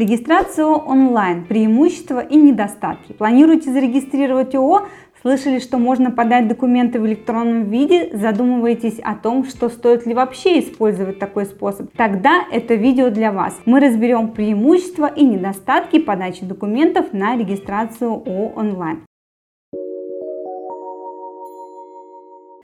Регистрация онлайн. Преимущества и недостатки. Планируете зарегистрировать ООО? Слышали, что можно подать документы в электронном виде? Задумываетесь о том, что стоит ли вообще использовать такой способ? Тогда это видео для вас. Мы разберем преимущества и недостатки подачи документов на регистрацию ООО онлайн.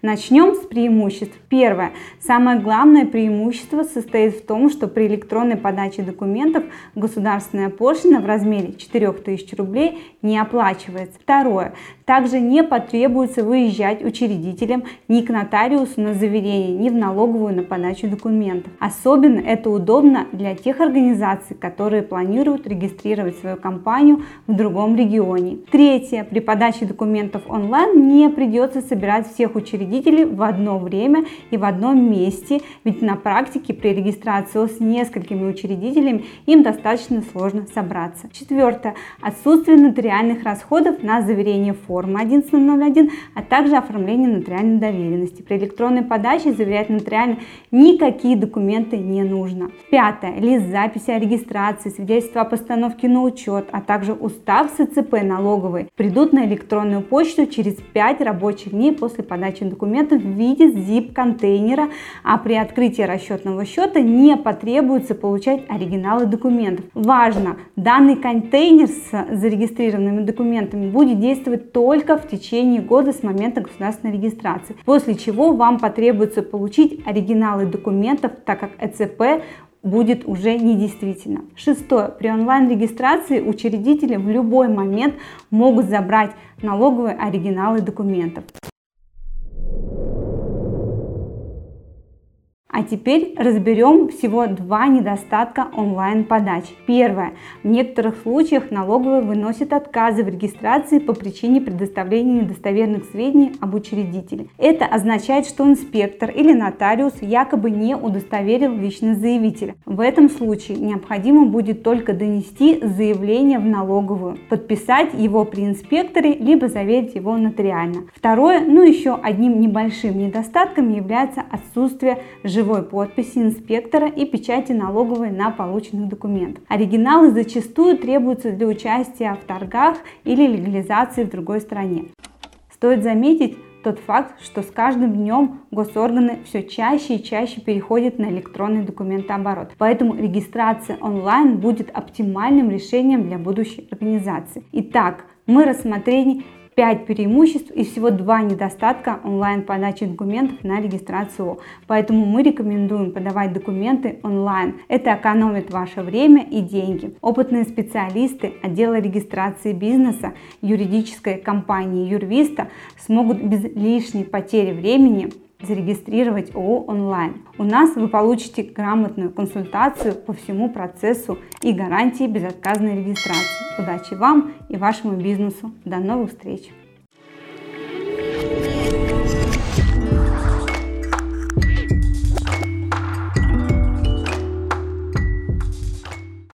Начнем с преимуществ. Первое. Самое главное преимущество состоит в том, что при электронной подаче документов государственная пошлина в размере 4000 рублей не оплачивается. Второе. Также не потребуется выезжать учредителям ни к нотариусу на заверение, ни в налоговую на подачу документов. Особенно это удобно для тех организаций, которые планируют регистрировать свою компанию в другом регионе. Третье. При подаче документов онлайн не придется собирать всех учредителей в одно время и в одном месте, ведь на практике при регистрации с несколькими учредителями им достаточно сложно собраться. Четвертое. Отсутствие нотариальных расходов на заверение формы формы 1101, а также оформление нотариальной доверенности. При электронной подаче заверять нотариально никакие документы не нужно. Пятое. Лист записи о регистрации, свидетельство о постановке на учет, а также устав СЦП налоговой придут на электронную почту через 5 рабочих дней после подачи документов в виде zip-контейнера, а при открытии расчетного счета не потребуется получать оригиналы документов. Важно, данный контейнер с зарегистрированными документами будет действовать только в течение года с момента государственной регистрации, после чего вам потребуется получить оригиналы документов, так как ЭЦП будет уже недействительно. Шестое. При онлайн-регистрации учредители в любой момент могут забрать налоговые оригиналы документов. А теперь разберем всего два недостатка онлайн-подачи. Первое. В некоторых случаях налоговая выносит отказы в регистрации по причине предоставления недостоверных сведений об учредителе. Это означает, что инспектор или нотариус якобы не удостоверил личность заявителя. В этом случае необходимо будет только донести заявление в налоговую, подписать его при инспекторе, либо заверить его нотариально. Второе, ну еще одним небольшим недостатком является отсутствие живого живой подписи инспектора и печати налоговой на полученных документах. Оригиналы зачастую требуются для участия в торгах или легализации в другой стране. Стоит заметить, тот факт, что с каждым днем госорганы все чаще и чаще переходят на электронный документооборот. Поэтому регистрация онлайн будет оптимальным решением для будущей организации. Итак, мы рассмотрели 5 преимуществ и всего 2 недостатка онлайн-подачи документов на регистрацию. Поэтому мы рекомендуем подавать документы онлайн. Это экономит ваше время и деньги. Опытные специалисты отдела регистрации бизнеса юридической компании Юрвиста смогут без лишней потери времени зарегистрировать ООО онлайн. У нас вы получите грамотную консультацию по всему процессу и гарантии безотказной регистрации. Удачи вам и вашему бизнесу. До новых встреч!